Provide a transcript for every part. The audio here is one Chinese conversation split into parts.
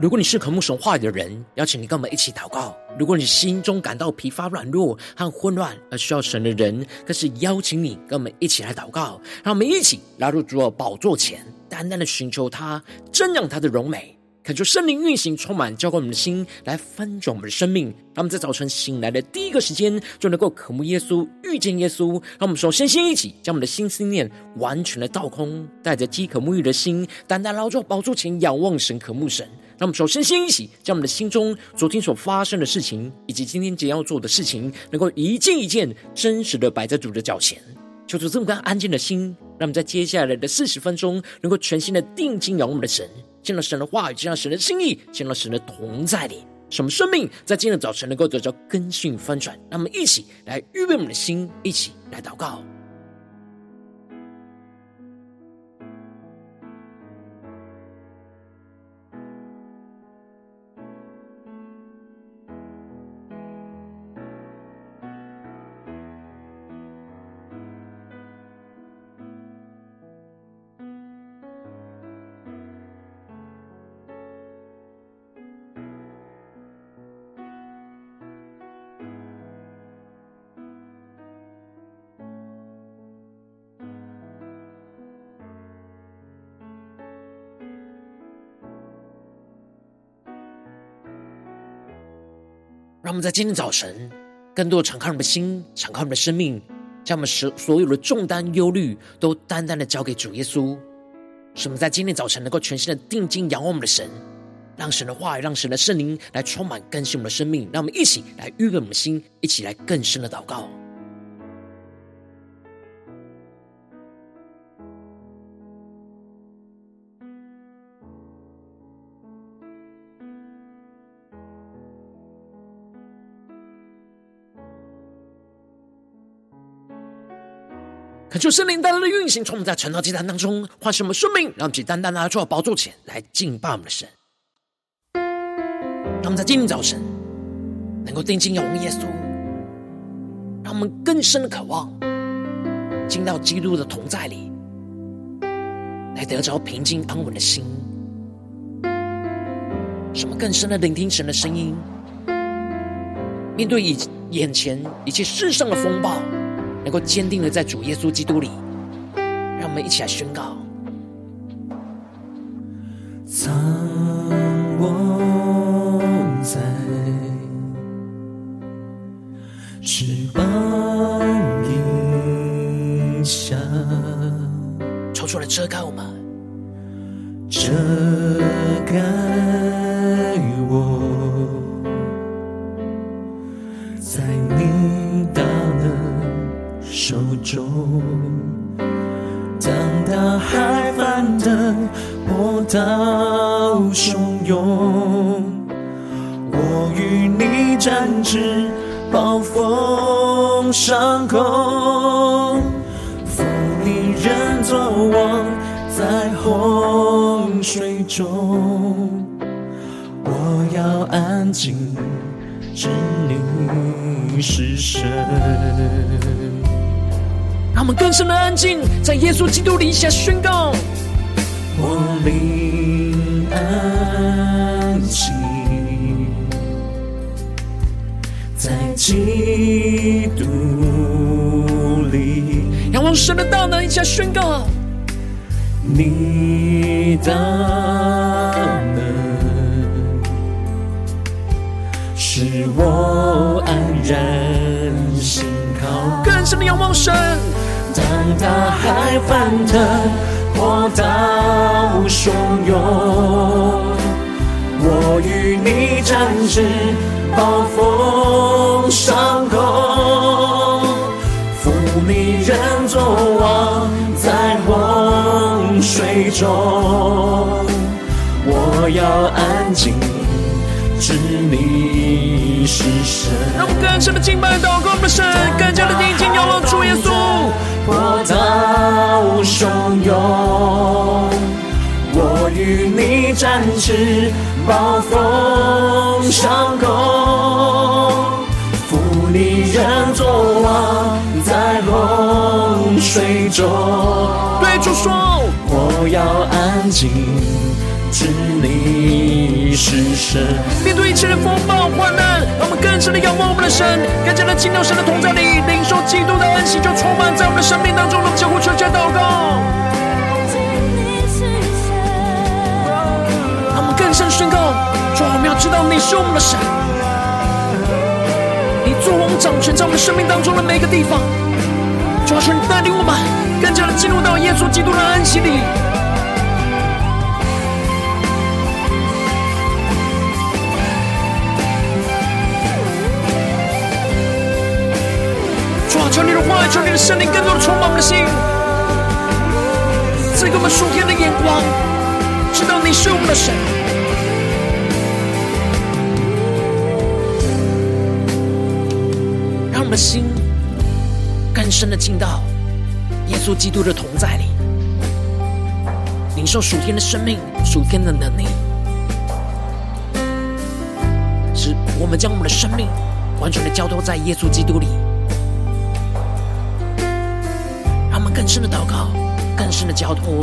如果你是渴慕神话语的人，邀请你跟我们一起祷告；如果你心中感到疲乏、软弱和混乱而需要神的人，更是邀请你跟我们一起来祷告。让我们一起来入主的宝座前，单单的寻求他，瞻仰他的荣美。恳求圣灵运行，充满浇灌我们的心，来翻转我们的生命。让我们在早晨醒来的第一个时间，就能够渴慕耶稣，遇见耶稣。让我们首先先一起将我们的心思念完全的倒空，带着饥渴沐浴的心，单单来到宝座前仰望神，渴慕神。让我们首先先一起将我们的心中昨天所发生的事情，以及今天将要做的事情，能够一件一件真实的摆在主的脚前，求主这么干安静的心，让我们在接下来的四十分钟，能够全心的定睛仰望我们的神。见到神的话语，见到神的心意，见到神的同在里，什么生命在今天的早晨能够得到更新翻转？那么一起来预备我们的心，一起来祷告。让我们在今天早晨，更多的敞开我们的心，敞开我们的生命，将我们所所有的重担、忧虑，都单单的交给主耶稣。使我们在今天早晨能够全新的定睛仰望我们的神，让神的话语，让神的圣灵来充满更新我们的生命。让我们一起来预备我们的心，一起来更深的祷告。求圣灵带来的运行，从我们在晨祷祭坛当中唤醒我们生命，让我们单单来到宝座前来敬拜我们的神。让我们在今天早晨能够定睛仰望耶稣，让我们更深的渴望进到基督的同在里，来得着平静安稳的心。什么更深的聆听神的声音，面对以眼前一切世上的风暴。能够坚定的在主耶稣基督里，让我们一起来宣告。藏我在翅膀荫下，抽出来遮盖我们，遮上空，负你人作王，在洪水中，我要安静，知你是神。让我们更深的安静，在耶稣基督里下宣告。我灵望神的大能，一下宣告。你大能，使我安然心靠。更深的仰望神。当大海翻腾，波涛汹涌，我与你展翅，暴风上空，中，我要安静，知你是神。让我们更深的敬拜祷告我们的神，更加的定睛仰望主耶稣。波涛汹涌，我与你展翅，暴风上空，负你人作王，在洪水中。对主说，我要安静，知你是神。面对一切的风暴患难，让我们更深的仰望我们的神，更加的进到神的同在里，领受基督的恩喜，就充满在我们的生命当中。让我们相互求加祷告，让我们更深宣告：主，我们要知道你是我们的神，你作王掌权在我们生命当中的每个地方。主啊，求你带领我们更加的进入到耶稣基督的安息里。圣灵更多的充满我们的心，赐给我们属天的眼光，知道你是我们的神，让我们的心。更深的进到耶稣基督的同在里，领受属天的生命、属天的能力，使我们将我们的生命完全的交托在耶稣基督里，更深的祷告、更深的交托，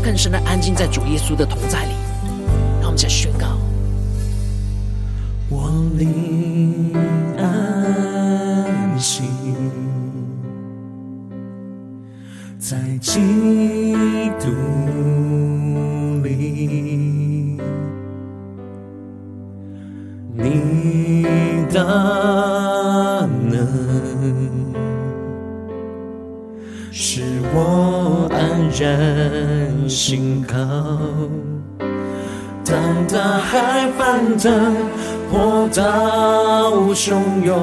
更深的安静在主耶稣的同在里，汹涌，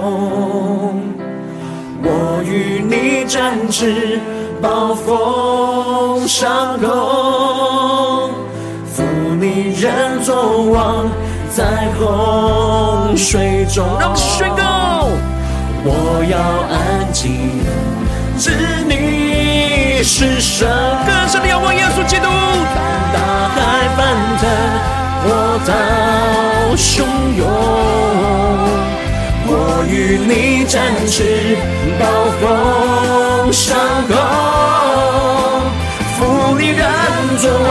我与你展翅，暴风上空，负你人作王，在洪水中。让我们宣告，我要安静，知你是神。更深的仰望耶稣基督，大海翻腾。波涛汹涌，我与你展翅，暴风上空，负你人作王，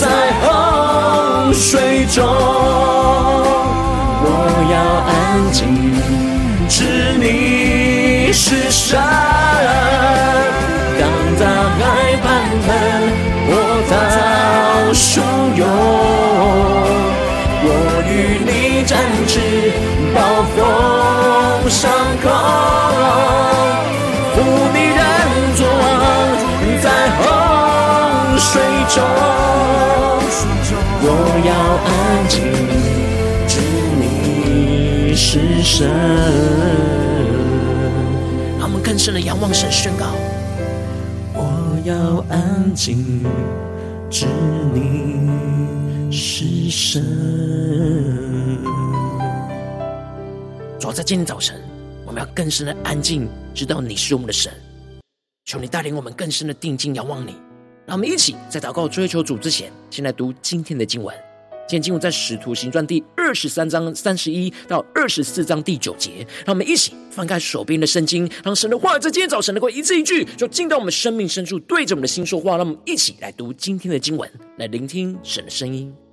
在洪水中，我要安静，知你是神。当大海翻腾，波涛汹涌。我与你展翅，暴风上空，负你人作王，在洪水中，我要安静，知你是神。让我们更深的仰望神，宣告：我要安静，知你是神。主要在今天早晨，我们要更深的安静，知道你是我们的神。求你带领我们更深的定睛仰望你。让我们一起在祷告追求主之前，先来读今天的经文。今天进入在使徒行传第二十三章三十一到二十四章第九节。让我们一起翻开手边的圣经，让神的话在今天早晨能够一字一句，就进到我们生命深处，对着我们的心说话。让我们一起来读今天的经文，来聆听神的声音。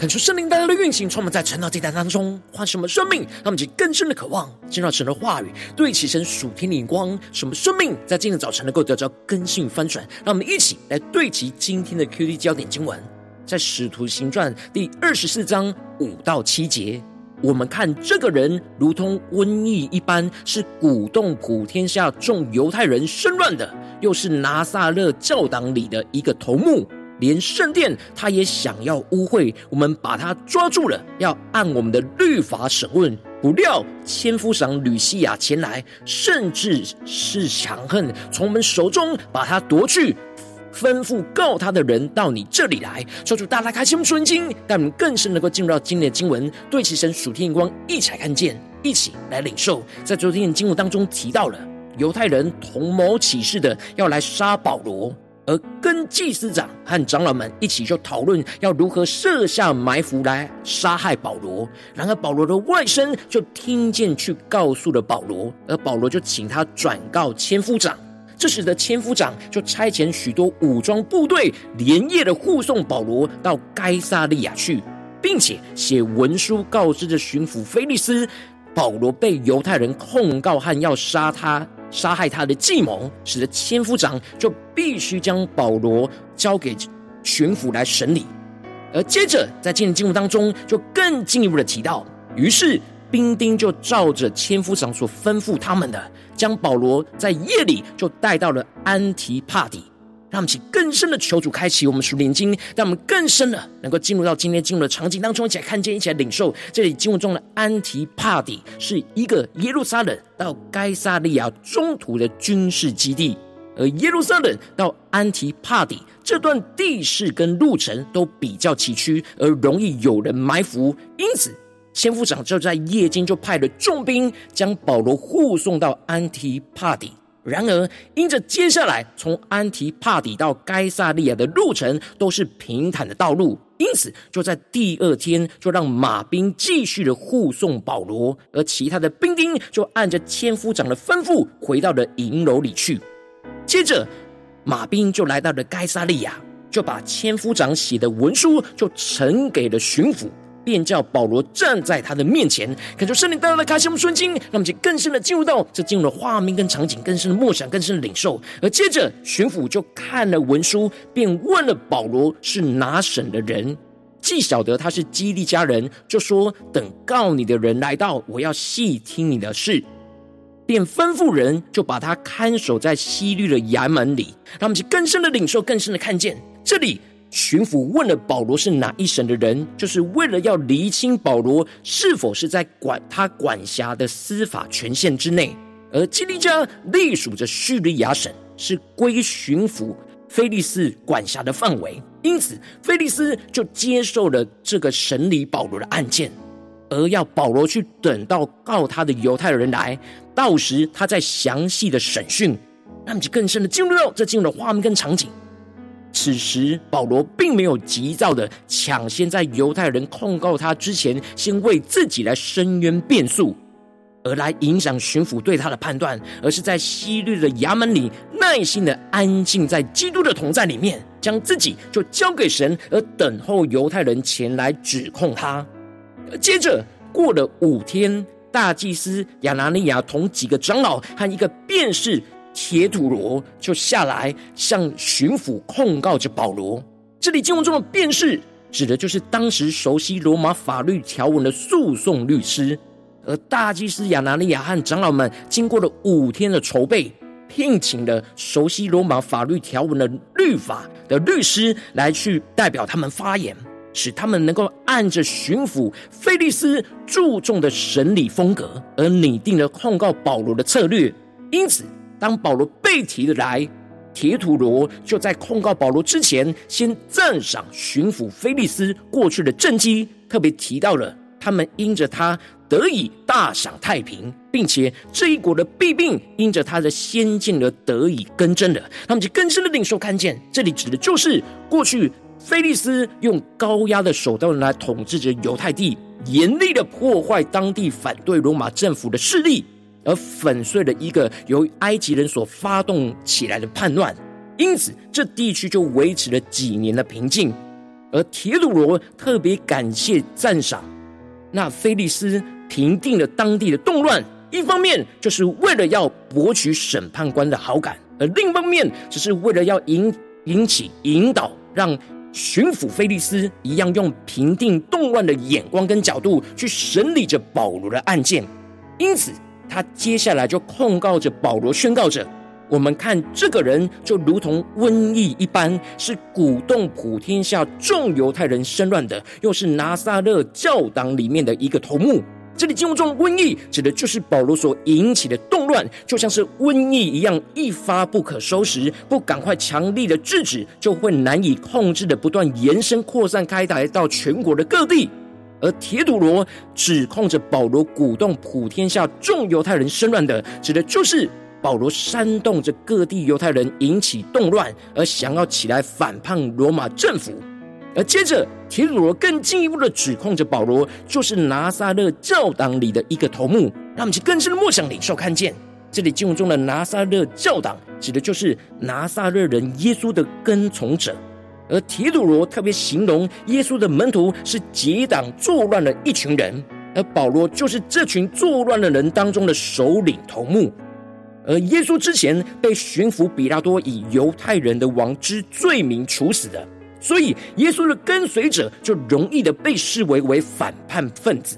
恳求圣灵带来的运行，充满在晨祷地坛当中，唤什么生命？让我们去更深的渴望，见到神的话语，对齐神属天的眼光。什么生命在今天早晨能够得到更新翻转？让我们一起来对齐今天的 QD 焦点经文，在使徒行传第二十四章五到七节。我们看这个人如同瘟疫一般，是鼓动普天下众犹太人生乱的，又是拿撒勒教党里的一个头目。连圣殿他也想要污秽，我们把他抓住了，要按我们的律法审问。不料千夫长吕西亚前来，甚至是强横，从我们手中把他夺去，吩咐告他的人到你这里来。求主大大开启我们属灵经，让我们更深能够进入到今天的经文，对齐神属天眼光，一起来看见，一起来领受。在昨天的经文当中提到了犹太人同谋起事的要来杀保罗。而跟祭司长和长老们一起就讨论要如何设下埋伏来杀害保罗。然而保罗的外甥就听见去告诉了保罗，而保罗就请他转告千夫长。这使得千夫长就差遣许多武装部队连夜的护送保罗到该撒利亚去，并且写文书告知着巡抚腓力斯，保罗被犹太人控告和要杀他。杀害他的计谋，使得千夫长就必须将保罗交给巡抚来审理。而接着在今天经文当中，就更进一步的提到，于是兵丁就照着千夫长所吩咐他们的，将保罗在夜里就带到了安提帕底。让我们请更深的求主开启我们属灵经，让我们更深的能够进入到今天进入的场景当中，一起来看见，一起来领受。这里经文中的安提帕底是一个耶路撒冷到该撒利亚中途的军事基地，而耶路撒冷到安提帕底这段地势跟路程都比较崎岖，而容易有人埋伏，因此千夫长就在夜间就派了重兵将保罗护送到安提帕底。然而，因着接下来从安提帕底到该撒利亚的路程都是平坦的道路，因此就在第二天就让马兵继续的护送保罗，而其他的兵丁就按着千夫长的吩咐回到了营楼里去。接着，马兵就来到了该撒利亚，就把千夫长写的文书就呈给了巡抚。便叫保罗站在他的面前，恳求圣灵带来的开心我们顺经，让我们去更深的进入到这进入了画面跟场景，更深的默想，更深的领受。而接着巡抚就看了文书，便问了保罗是哪省的人，既晓得他是基利家人，就说等告你的人来到，我要细听你的事，便吩咐人就把他看守在西律的衙门里，让我们去更深的领受，更深的看见这里。巡抚问了保罗是哪一省的人，就是为了要厘清保罗是否是在管他管辖的司法权限之内。而基利家隶属着叙利亚省，是归巡抚菲利斯管辖的范围，因此菲利斯就接受了这个审理保罗的案件，而要保罗去等到告他的犹太人来，到时他再详细的审讯。那么就更深的进入到这进入的画面跟场景。此时，保罗并没有急躁的抢先在犹太人控告他之前，先为自己来申冤辩诉，而来影响巡抚对他的判断，而是在希律的衙门里耐心的安静在基督的同在里面，将自己就交给神，而等候犹太人前来指控他。接着过了五天，大祭司亚拿尼亚同几个长老和一个便士。铁土罗就下来向巡抚控告着保罗。这里经文中的辩士指的就是当时熟悉罗马法律条文的诉讼律师。而大祭司亚拿尼亚和长老们经过了五天的筹备，聘请了熟悉罗马法律条文的律法的律师来去代表他们发言，使他们能够按着巡抚菲利斯注重的审理风格而拟定了控告保罗的策略。因此。当保罗被提的来，铁土罗就在控告保罗之前，先赞赏巡抚菲利斯过去的政绩，特别提到了他们因着他得以大享太平，并且这一国的弊病因着他的先进而得以更正的。他们就更深的领受看见，这里指的就是过去菲利斯用高压的手段来统治着犹太地，严厉的破坏当地反对罗马政府的势力。而粉碎了一个由埃及人所发动起来的叛乱，因此这地区就维持了几年的平静。而铁鲁罗特别感谢赞赏那菲利斯平定了当地的动乱，一方面就是为了要博取审判官的好感，而另一方面只是为了要引引起引导，让巡抚菲利斯一样用平定动乱的眼光跟角度去审理着保罗的案件。因此，他接下来就控告着保罗，宣告着。我们看这个人就如同瘟疫一般，是鼓动普天下众犹太人生乱的，又是拿撒勒教党里面的一个头目。这里经文中的瘟疫指的就是保罗所引起的动乱，就像是瘟疫一样，一发不可收拾，不赶快强力的制止，就会难以控制的不断延伸扩散开来到全国的各地。而铁土罗指控着保罗鼓动普天下众犹太人生乱的，指的就是。保罗煽动着各地犹太人引起动乱，而想要起来反叛罗马政府。而接着，铁土罗更进一步的指控着保罗就是拿撒勒教党里的一个头目。让我们去更深的默想领受看见，这里经文中的拿撒勒教党指的就是拿撒勒人耶稣的跟从者。而提土罗特别形容耶稣的门徒是结党作乱的一群人，而保罗就是这群作乱的人当中的首领头目。而耶稣之前被巡抚比拉多以犹太人的王之罪名处死的，所以耶稣的跟随者就容易的被视为为反叛分子。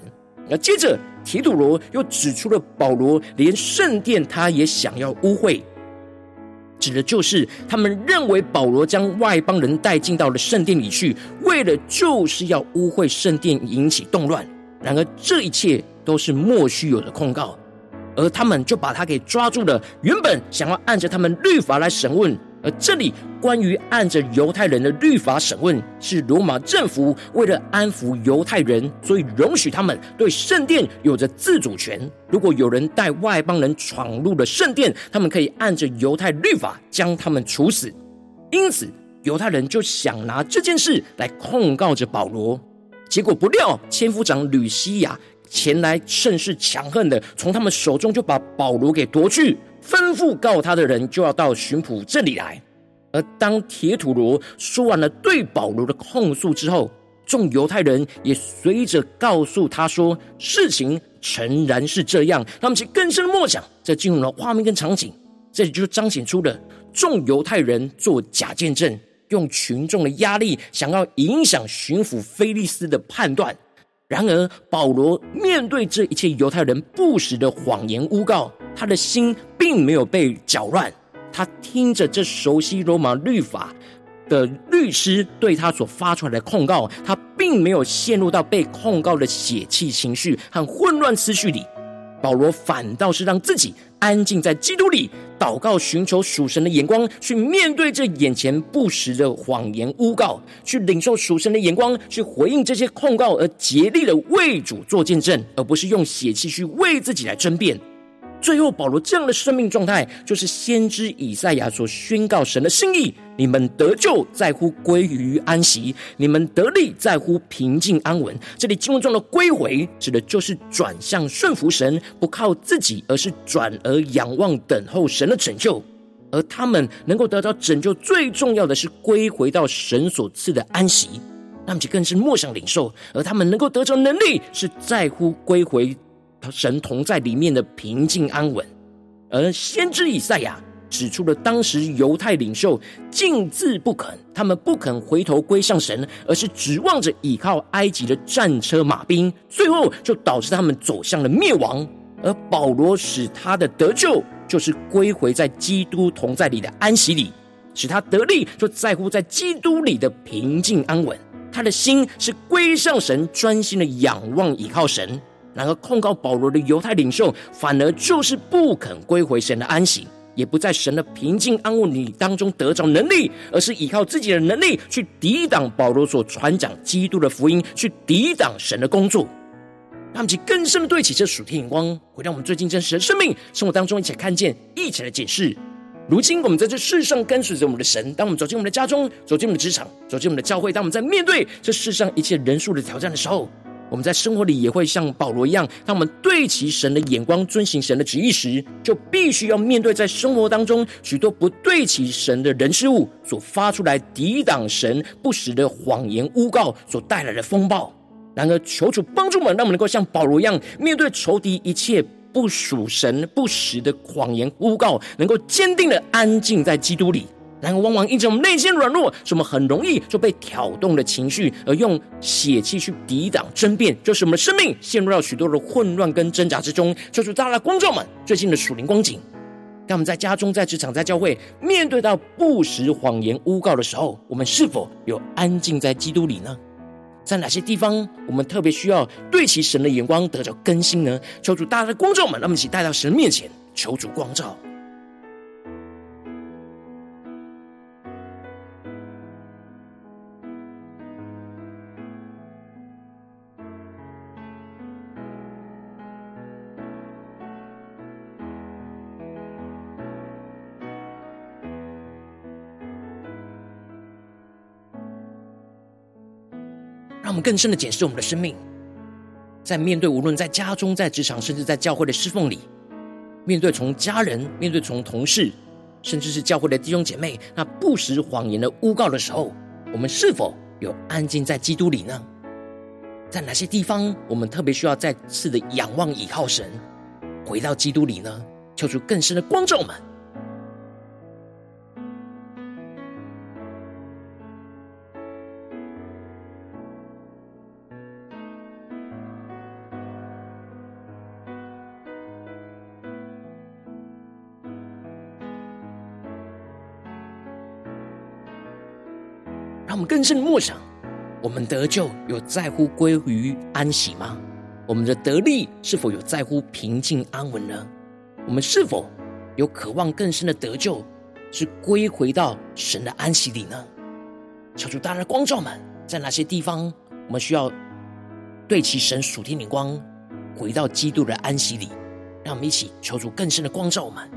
而接着提土罗又指出了保罗连圣殿他也想要污秽，指的就是他们认为保罗将外邦人带进到了圣殿里去，为了就是要污秽圣殿，引起动乱。然而这一切都是莫须有的控告。而他们就把他给抓住了。原本想要按着他们律法来审问，而这里关于按着犹太人的律法审问，是罗马政府为了安抚犹太人，所以容许他们对圣殿有着自主权。如果有人带外邦人闯入了圣殿，他们可以按着犹太律法将他们处死。因此，犹太人就想拿这件事来控告着保罗。结果不料，千夫长吕西亚。前来甚是强横的，从他们手中就把保罗给夺去，吩咐告他的人就要到巡抚这里来。而当铁土罗说完了对保罗的控诉之后，众犹太人也随着告诉他说，事情诚然是这样。他们去更深的默想，这进入了画面跟场景，这里就彰显出了众犹太人做假见证，用群众的压力想要影响巡抚菲利斯的判断。然而，保罗面对这一切犹太人不时的谎言诬告，他的心并没有被搅乱。他听着这熟悉罗马律法的律师对他所发出来的控告，他并没有陷入到被控告的血气情绪和混乱思绪里。保罗反倒是让自己安静在基督里，祷告，寻求属神的眼光，去面对这眼前不实的谎言诬告，去领受属神的眼光，去回应这些控告，而竭力的为主做见证，而不是用血气去为自己来争辩。最后，保罗这样的生命状态，就是先知以赛亚所宣告神的心意：你们得救在乎归于安息，你们得力在乎平静安稳。这里经文中的归回，指的就是转向顺服神，不靠自己，而是转而仰望等候神的拯救。而他们能够得到拯救，最重要的是归回到神所赐的安息，那么就更是默想领受。而他们能够得着能力，是在乎归回。神同在里面的平静安稳，而先知以赛亚指出了当时犹太领袖径自不肯，他们不肯回头归向神，而是指望着倚靠埃及的战车马兵，最后就导致他们走向了灭亡。而保罗使他的得救，就是归回在基督同在里的安息里，使他得力，就在乎在基督里的平静安稳。他的心是归向神，专心的仰望倚靠神。然而，控告保罗的犹太领袖，反而就是不肯归回神的安息，也不在神的平静安稳里当中得着能力，而是依靠自己的能力去抵挡保罗所传讲基督的福音，去抵挡神的工作。让我们更深的对齐这属天眼光，回到我们最近真实的生命生活当中，一起看见，一起来解释。如今，我们在这世上跟随着我们的神，当我们走进我们的家中，走进我们的职场，走进我们的教会，当我们在面对这世上一切人数的挑战的时候。我们在生活里也会像保罗一样，当我们对齐神的眼光，遵行神的旨意时，就必须要面对在生活当中许多不对齐神的人事物所发出来抵挡神不实的谎言诬告所带来的风暴。然而，求主帮助我们，让我们能够像保罗一样，面对仇敌一切不属神不实的谎言诬告，能够坚定的安静在基督里。然而，往往因着我们内心软弱，使我们很容易就被挑动的情绪，而用血气去抵挡争辩，就是我们的生命陷入到许多的混乱跟挣扎之中。求主，大家观众们最近的属灵光景，当我们在家中、在职场、在教会，面对到不实谎言诬告的时候，我们是否有安静在基督里呢？在哪些地方，我们特别需要对齐神的眼光，得着更新呢？求主，大家的观众们，让我们一起带到神面前，求主光照。我们更深的检视我们的生命，在面对无论在家中、在职场，甚至在教会的侍奉里，面对从家人、面对从同事，甚至是教会的弟兄姐妹，那不实谎言的诬告的时候，我们是否有安静在基督里呢？在哪些地方，我们特别需要再次的仰望倚靠神，回到基督里呢？求出更深的光照们。让我们更深的默想，我们得救有在乎归于安息吗？我们的得力是否有在乎平静安稳呢？我们是否有渴望更深的得救，是归回到神的安息里呢？求主大家的光照们，在哪些地方我们需要对齐神属天的光，回到基督的安息里？让我们一起求主更深的光照们。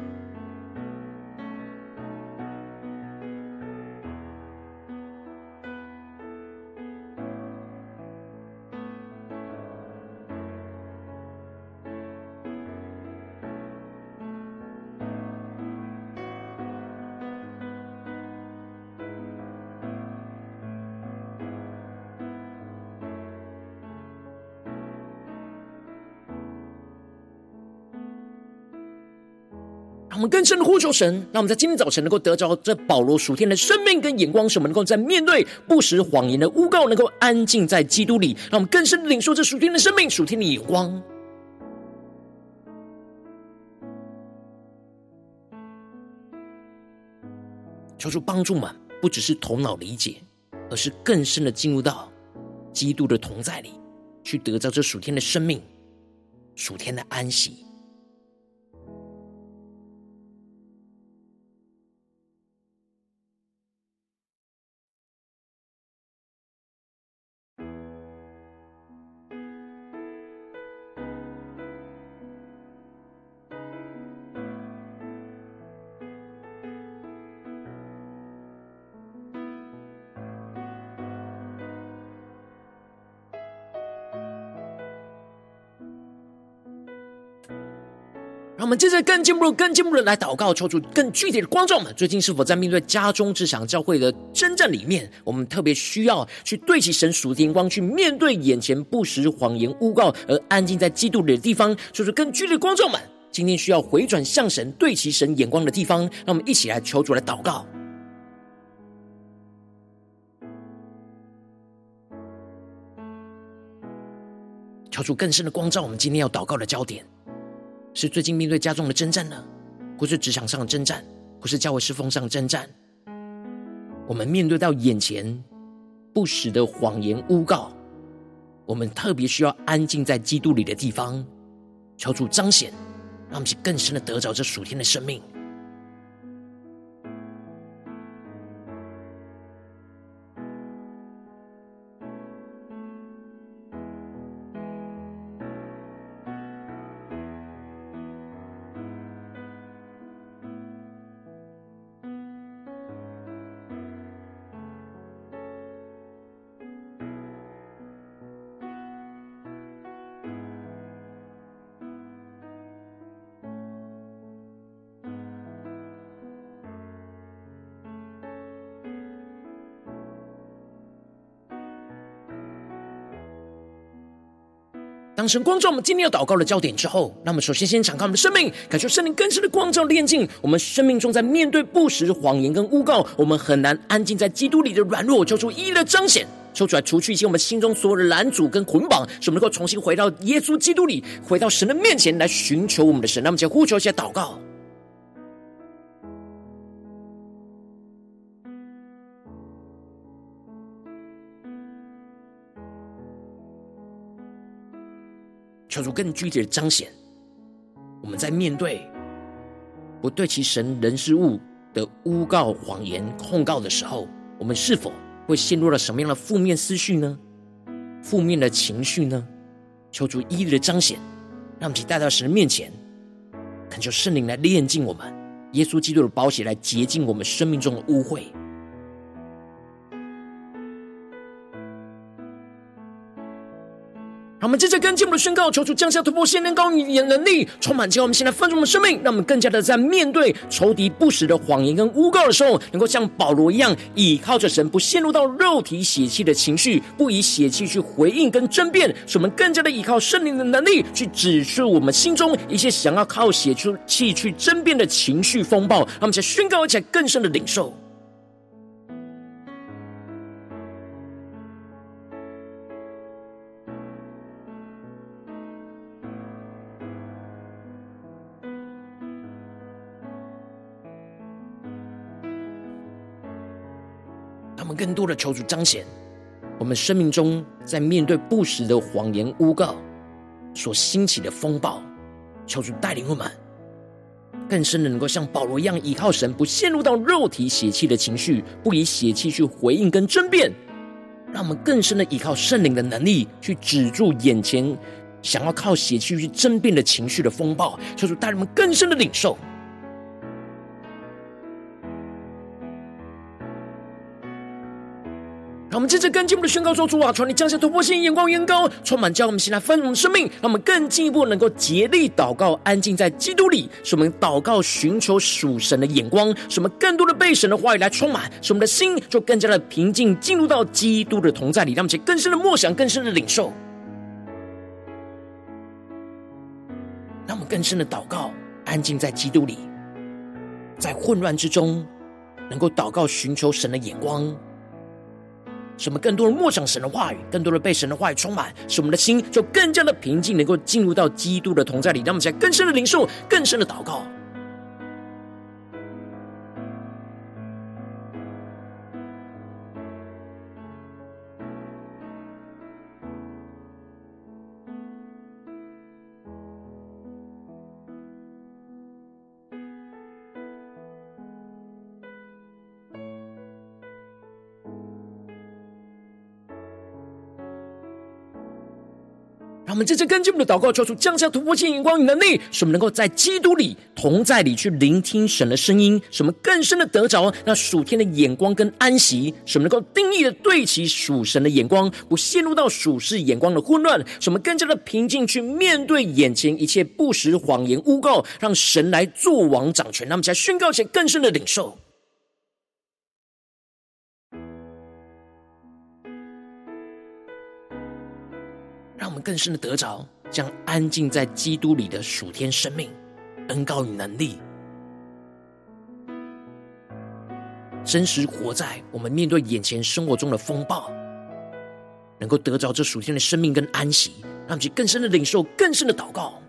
我们更深的呼求神，让我们在今天早晨能够得着这保罗属天的生命跟眼光，使我们能够在面对不实谎言的诬告，能够安静在基督里。让我们更深的领受这属天的生命、属天的眼光。求主帮助们，不只是头脑理解，而是更深的进入到基督的同在里，去得着这属天的生命、属天的安息。们接着更进一步、更进一步的来祷告，求主更具体的光照们。最近是否在面对家中职场教会的征战里面，我们特别需要去对齐神属天光，去面对眼前不实谎言诬告，而安静在基督里的地方，求主更具体的光照们。今天需要回转向神、对齐神眼光的地方，让我们一起来求主来祷告，求主更深的光照我们今天要祷告的焦点。是最近面对家中的征战呢，或是职场上的征战，或是教会侍奉上的征战？我们面对到眼前不实的谎言诬告，我们特别需要安静在基督里的地方，求主彰显，让我们去更深的得着这属天的生命。神光照我们今天要祷告的焦点之后，那么首先先敞开我们的生命，感受圣灵更深的光照炼净我们生命中，在面对不实谎言跟诬告，我们很难安静在基督里的软弱，求主一一的彰显，抽出来除去一些我们心中所有的拦阻跟捆绑，使我们能够重新回到耶稣基督里，回到神的面前来寻求我们的神。那么，就呼求一下祷告。求主更具体的彰显，我们在面对不对其神人事物的诬告、谎言、控告的时候，我们是否会陷入了什么样的负面思绪呢？负面的情绪呢？求主一一的彰显，让其带到神面前，恳求圣灵来炼净我们，耶稣基督的宝血来洁净我们生命中的污秽。我们接着跟进我们的宣告，求主降下突破限量高与你的能力，充满，叫我们现在丰盛我们生命，让我们更加的在面对仇敌不实的谎言跟诬告的时候，能够像保罗一样，倚靠着神，不陷入到肉体血气的情绪，不以血气去回应跟争辩，使我们更加的依靠圣灵的能力，去指出我们心中一些想要靠血出气去争辩的情绪风暴，让我们在宣告而且更深的领受。更多的求主彰显，我们生命中在面对不实的谎言诬告所兴起的风暴，求主带领我们更深的能够像保罗一样依靠神，不陷入到肉体血气的情绪，不以血气去回应跟争辩，让我们更深的依靠圣灵的能力，去止住眼前想要靠血气去争辩的情绪的风暴，求主带领我们更深的领受。我们接着跟进我们的宣告说：主啊，传你降下突破性眼光，远高，充满叫我们现在丰盛的生命，让我们更进一步能够竭力祷告，安静在基督里，使我们祷告寻求属神的眼光，使我们更多的被神的话语来充满，使我们的心就更加的平静，进入到基督的同在里，让我们去更深的默想，更深的领受，让我们更深的祷告，安静在基督里，在混乱之中能够祷告寻求神的眼光。使我们更多的默想神的话语，更多的被神的话语充满，使我们的心就更加的平静，能够进入到基督的同在里，让我们在更深的领受，更深的祷告。我们这次跟进我们的祷告，求主降下突破性眼光与能力，使我们能够在基督里同在里去聆听神的声音，使我们更深的得着那属天的眼光跟安息，使我们能够定义的对齐属神的眼光，不陷入到属世眼光的混乱，使我们更加的平静去面对眼前一切不实谎言诬告，让神来做王掌权。那么，在宣告前更深的领受。更深的得着，将安静在基督里的属天生命、恩膏与能力，真实活在我们面对眼前生活中的风暴，能够得着这属天的生命跟安息，让其更深的领受、更深的祷告。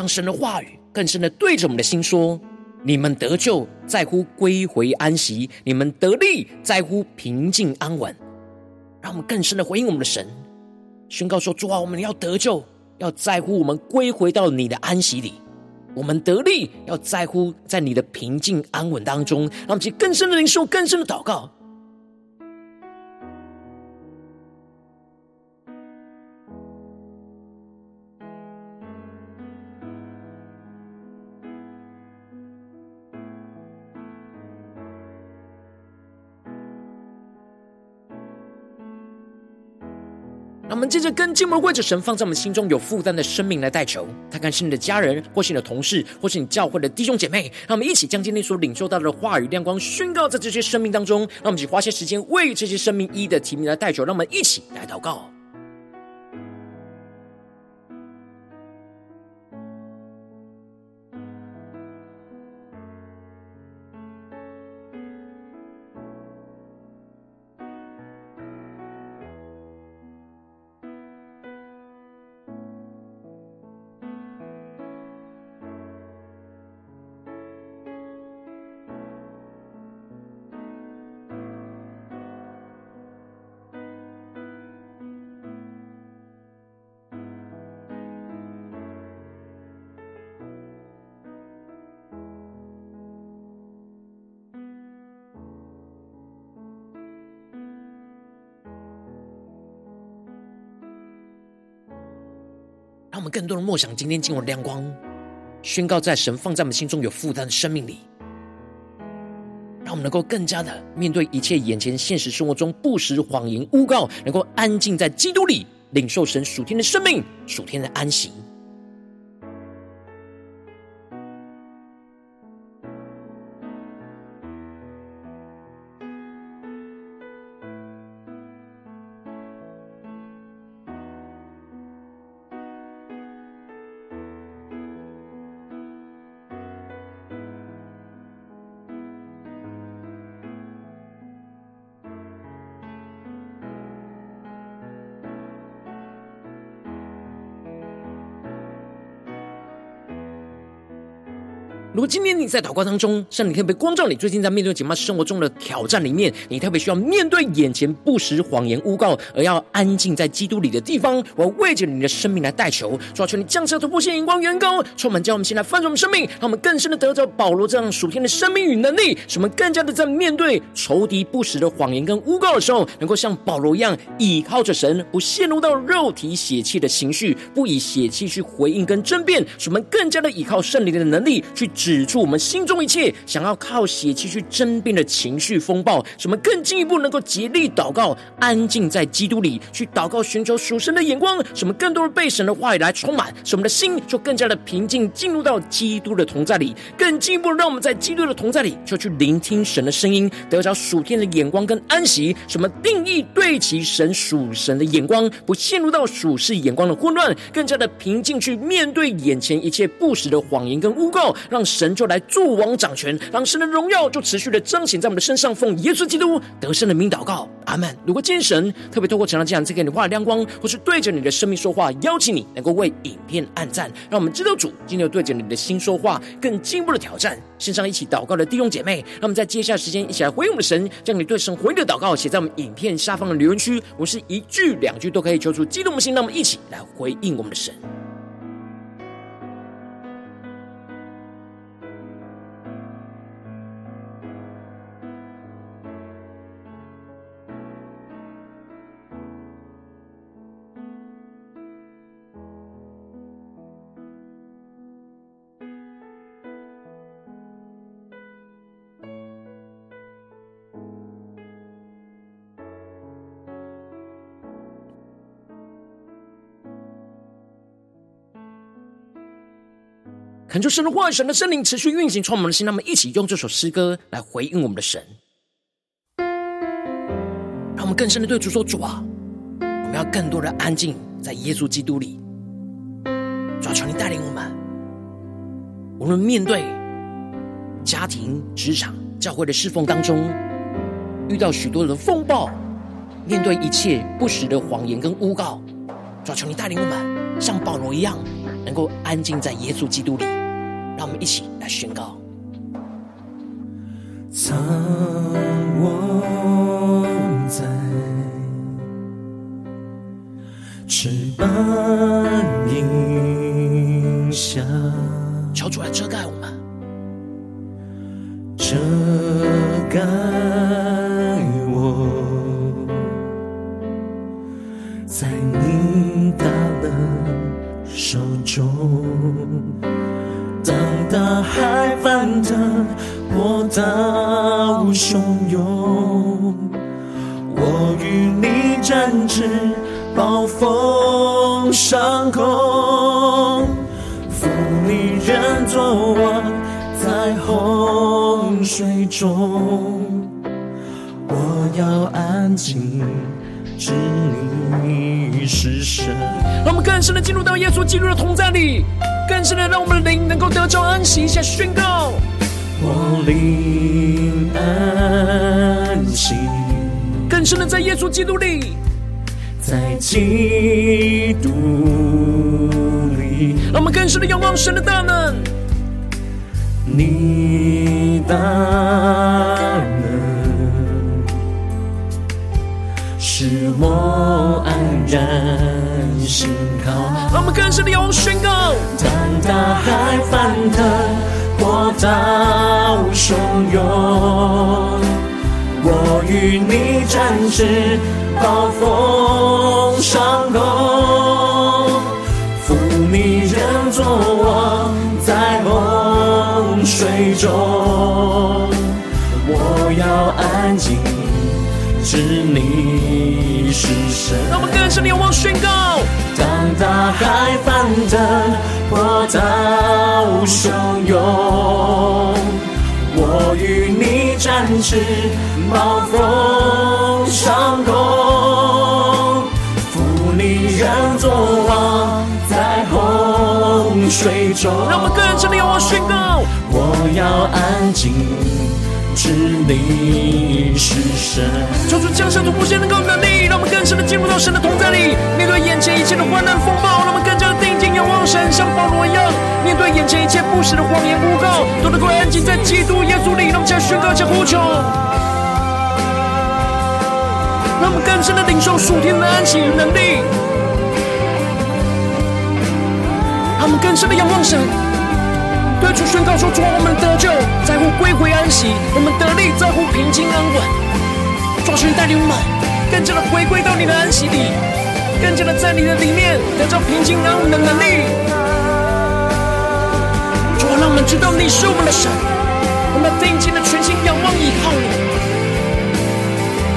让神的话语更深的对着我们的心说：你们得救在乎归回安息，你们得力在乎平静安稳。让我们更深的回应我们的神，宣告说：主啊，我们要得救，要在乎我们归回到你的安息里；我们得力，要在乎在你的平静安稳当中。让我们去更深的灵受，更深的祷告。我们接着跟进，我们为着神放在我们心中有负担的生命来代求，看看是你的家人，或是你的同事，或是你教会的弟兄姐妹。让我们一起将今天所领受到的话语亮光宣告在这些生命当中。让我们一起花些时间为这些生命一的提名来代求。让我们一起来祷告。让我们更多的梦想今天进入亮光，宣告在神放在我们心中有负担的生命里，让我们能够更加的面对一切眼前现实生活中不实谎言诬告，能够安静在基督里，领受神属天的生命、属天的安息。今天你在祷告当中，圣灵特别光照你，最近在面对紧密生活中的挑战里面，你特别需要面对眼前不实谎言诬告，而要安静在基督里的地方，我要为着你的生命来代求，求求你降下突破性眼光，远高充满，叫我们先来翻转我们生命，让我们更深的得着保罗这样属天的生命与能力，使我们更加的在面对仇敌不实的谎言跟诬告的时候，能够像保罗一样倚靠着神，不陷入到肉体血气的情绪，不以血气去回应跟争辩，使我们更加的倚靠圣灵的能力去。指指出我们心中一切想要靠血气去争辩的情绪风暴，什么更进一步能够竭力祷告，安静在基督里去祷告，寻求属神的眼光，使我们更多的被神的话语来充满，使我们的心就更加的平静，进入到基督的同在里，更进一步让我们在基督的同在里就去聆听神的声音，得着属天的眼光跟安息。什么定义对齐神属神的眼光，不陷入到属世眼光的混乱，更加的平静去面对眼前一切不实的谎言跟诬告，让。神就来助王掌权，让神的荣耀就持续的彰显在我们的身上。奉耶稣基督得胜的名祷告，阿门。如果今天神特别透过成长这样子给你画的亮光，或是对着你的生命说话，邀请你能够为影片按赞，让我们知道主今天对着你的心说话，更进一步的挑战。线上一起祷告的弟兄姐妹，让我们在接下来时间一起来回应我们的神，将你对神回应的祷告写在我们影片下方的留言区。我是一句两句都可以求出激动的心，让我们一起来回应我们的神。恳求神的话语、神的圣灵持续运行，充满我们的心。让我们一起用这首诗歌来回应我们的神，让我们更深的对主说：“主啊，我们要更多的安静在耶稣基督里。主啊，求你带领我们，我们面对家庭、职场、教会的侍奉当中，遇到许多的风暴，面对一切不实的谎言跟诬告。主啊，求你带领我们，像保罗一样，能够安静在耶稣基督里。”让我们一起来宣告。藏我在翅膀影下，求主来遮盖我们，遮盖波涛汹涌，我与你展翅，暴风上空，负你人作王在洪水中。我要安静，知你是神。让我们更深的进入到耶稣基督的同在里，更深的让我们的灵能够得着安息。一下宣告，我灵安息。更深的在耶稣基督里，在基督里，让我们更深的仰望神的大能，你大能使我安然心靠。让我们更深的仰望宣告，当大海翻腾，波涛汹涌。我与你展翅，暴风上空，负你人作王在洪水中。我要安静，知你是神。让我们更深的仰望宣告，当大海翻腾，波涛汹涌。我与你展翅，暴风上空，负你人作王在洪水中。让我们更深的仰望宣告，我要安静，知你是神。求主降下突破性能够能力，让我们更深的进入到神的同在里，面对眼前一切的患难风暴，像保罗一样，面对眼前一切不实的谎言诬告，都能够安静在基督耶稣里，让我们将宣告、将呼求，让我们更深的领受属天的安息与能力，让我们更深的仰望神，对主宣告说：主啊，我们得救在乎归回安息，我们得力在乎平静安稳。主啊，带领我们更加的回归到你的安息里，更加的在你的里面得到平静安稳的能力。主啊，让我们知道你是我们的神，我们要定睛的全心仰望依靠你。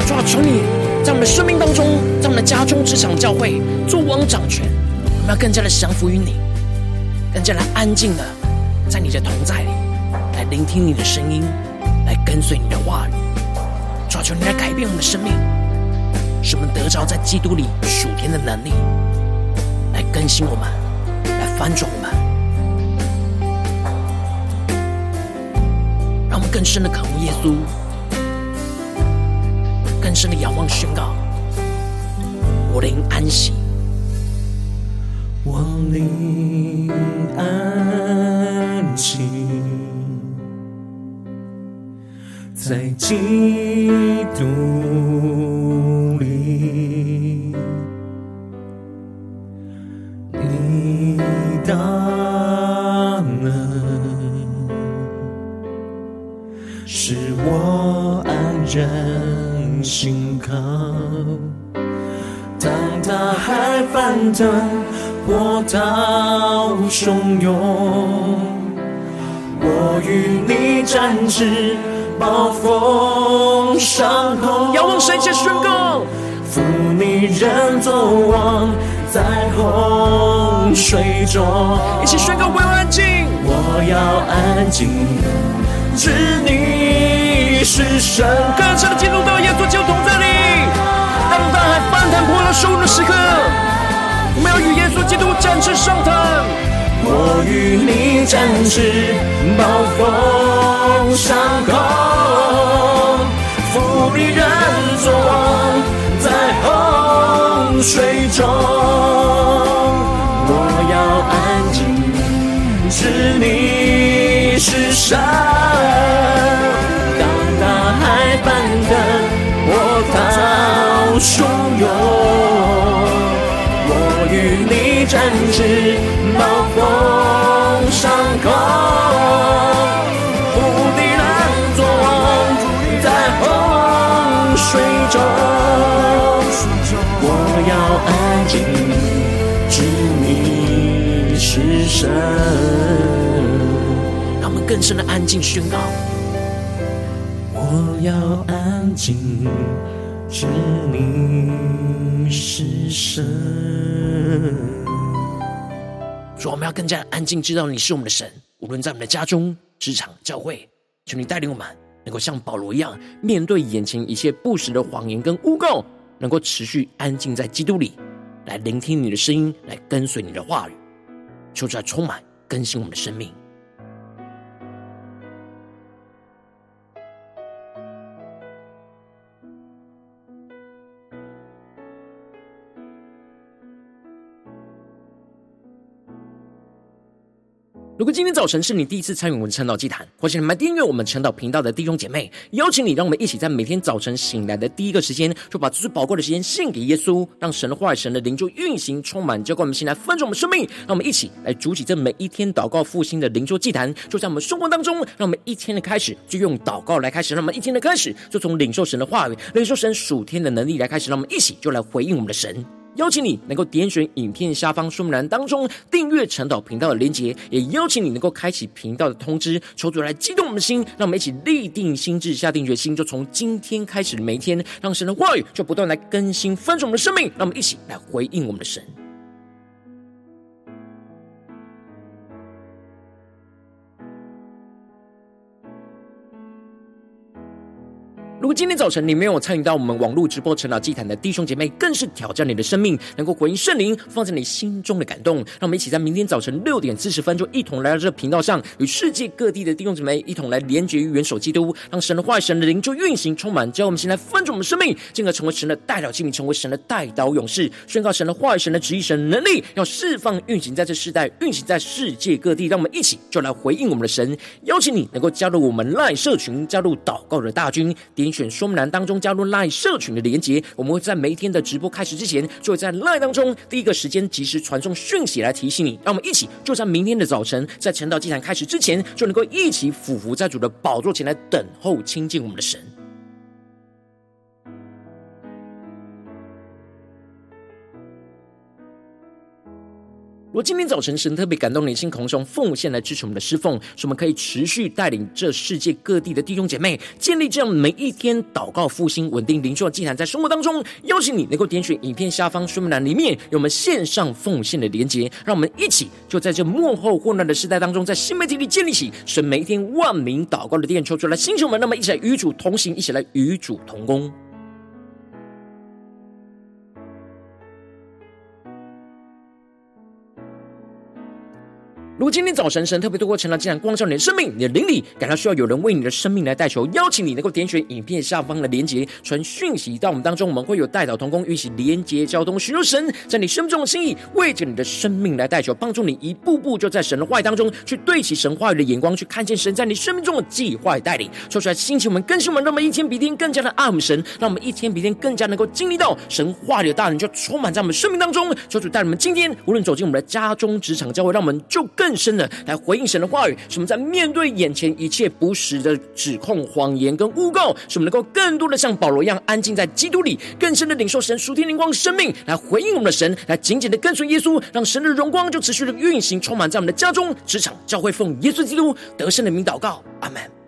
主啊，求你在我们的生命当中，在我们的家中、职场、教会做王掌权，我们要更加的降服于你，更加的安静的在你的同在里，来聆听你的声音，来跟随你的话语。主啊，求你来改变我们的生命，使我们得着在基督里属天的能力，来更新我们，来翻转我们，让我们更深的渴慕耶稣，更深的仰望宣告：我灵安息，我灵在基督里，你大能使我安然心靠。当大海翻腾，波涛汹涌，我与你展翅。暴风上空，仰望神，先宣告，负你人作王在洪水中。一起宣告，我要安静，我要安静，知你是神。更深的进入到耶稣基督同在里，当大海翻腾破了收的时刻，我们要与耶稣基督展翅上腾。我与你展翅，暴风上空，负你人作王在洪水中。我要安静，知你是神。当大海翻腾，波涛汹涌。我与你展翅，深的安静宣告：我要安静。知你是神。主，我们要更加安静，知道你是我们的神。无论在我们的家中、职场、教会，求你带领我们，能够像保罗一样，面对眼前一切不实的谎言跟污垢，能够持续安静在基督里，来聆听你的声音，来跟随你的话语。求主来充满更新我们的生命。如果今天早晨是你第一次参与我们晨祷祭坛，或是你们订阅我们晨祷频道的弟兄姐妹，邀请你，让我们一起在每天早晨醒来的第一个时间，就把最宝贵的时间献给耶稣，让神的话语、神的灵就运行充满，浇灌我们心来分盛我们生命。让我们一起来筑起这每一天祷告复兴的灵修祭坛，就在我们生活当中，让我们一天的开始就用祷告来开始，让我们一天的开始就从领受神的话语、领受神属天的能力来开始，让我们一起就来回应我们的神。邀请你能够点选影片下方说明栏当中订阅晨祷频道的连结，也邀请你能够开启频道的通知，求主来激动我们的心，让我们一起立定心智，下定决心，就从今天开始的每一天，让神的话语就不断来更新翻转我们的生命，让我们一起来回应我们的神。今天早晨你没有参与到我们网络直播晨祷祭坛的弟兄姐妹，更是挑战你的生命，能够回应圣灵放在你心中的感动。让我们一起在明天早晨六点四十分，就一同来到这个频道上，与世界各地的弟兄姐妹一同来连结于元首基督，让神的话语、神的灵就运行充满，叫我们先来翻转我们生命，进而成为神的代表器皿，成为神的代祷勇士，宣告神的话语、神的旨意、神的能力，要释放运行在这世代，运行在世界各地。让我们一起就来回应我们的神，邀请你能够加入我们赖社群，加入祷告的大军，点。选说明栏当中加入 LINE 社群的连接，我们会在每一天的直播开始之前，就会在 LINE 当中第一个时间及时传送讯息来提醒你。让我们一起就在明天的早晨，在晨祷祭坛开始之前，就能够一起俯伏在主的宝座前来等候亲近我们的神。如今天早晨神特别感动你的心，空中奉献来支持我们的侍奉，使我们可以持续带领这世界各地的弟兄姐妹建立这样每一天祷告复兴稳定灵修的祭坛，在生活当中邀请你能够点选影片下方说明栏里面有我们线上奉献的连结，让我们一起就在这幕后混乱的时代当中，在新媒体里建立起神每一天万名祷告的殿，抽出来，星球们，那么一起来与主同行，一起来与主同工。如今天早晨神特别透过晨祷竟然光照你的生命，你的灵里感到需要有人为你的生命来代求，邀请你能够点选影片下方的连结，传讯息到我们当中，我们会有代祷同工，一起连结交通，寻求神在你生命中的心意，为着你的生命来代求，帮助你一步步就在神的话语当中去对齐神话语的眼光，去看见神在你生命中的计划与带领。说出来，兴起我们更新我们，让我们一天比一天更加的爱我们神，让我们一天比一天更加能够经历到神话里的大能，就充满在我们生命当中。求主带我们今天无论走进我们的家中、职场、教会，让我们就更更深的来回应神的话语，使我们在面对眼前一切不实的指控、谎言跟诬告，使我们能够更多的像保罗一样安静在基督里，更深的领受神属天灵光生命，来回应我们的神，来紧紧的跟随耶稣，让神的荣光就持续的运行，充满在我们的家中、职场、教会，奉耶稣基督得胜的名祷告，阿门。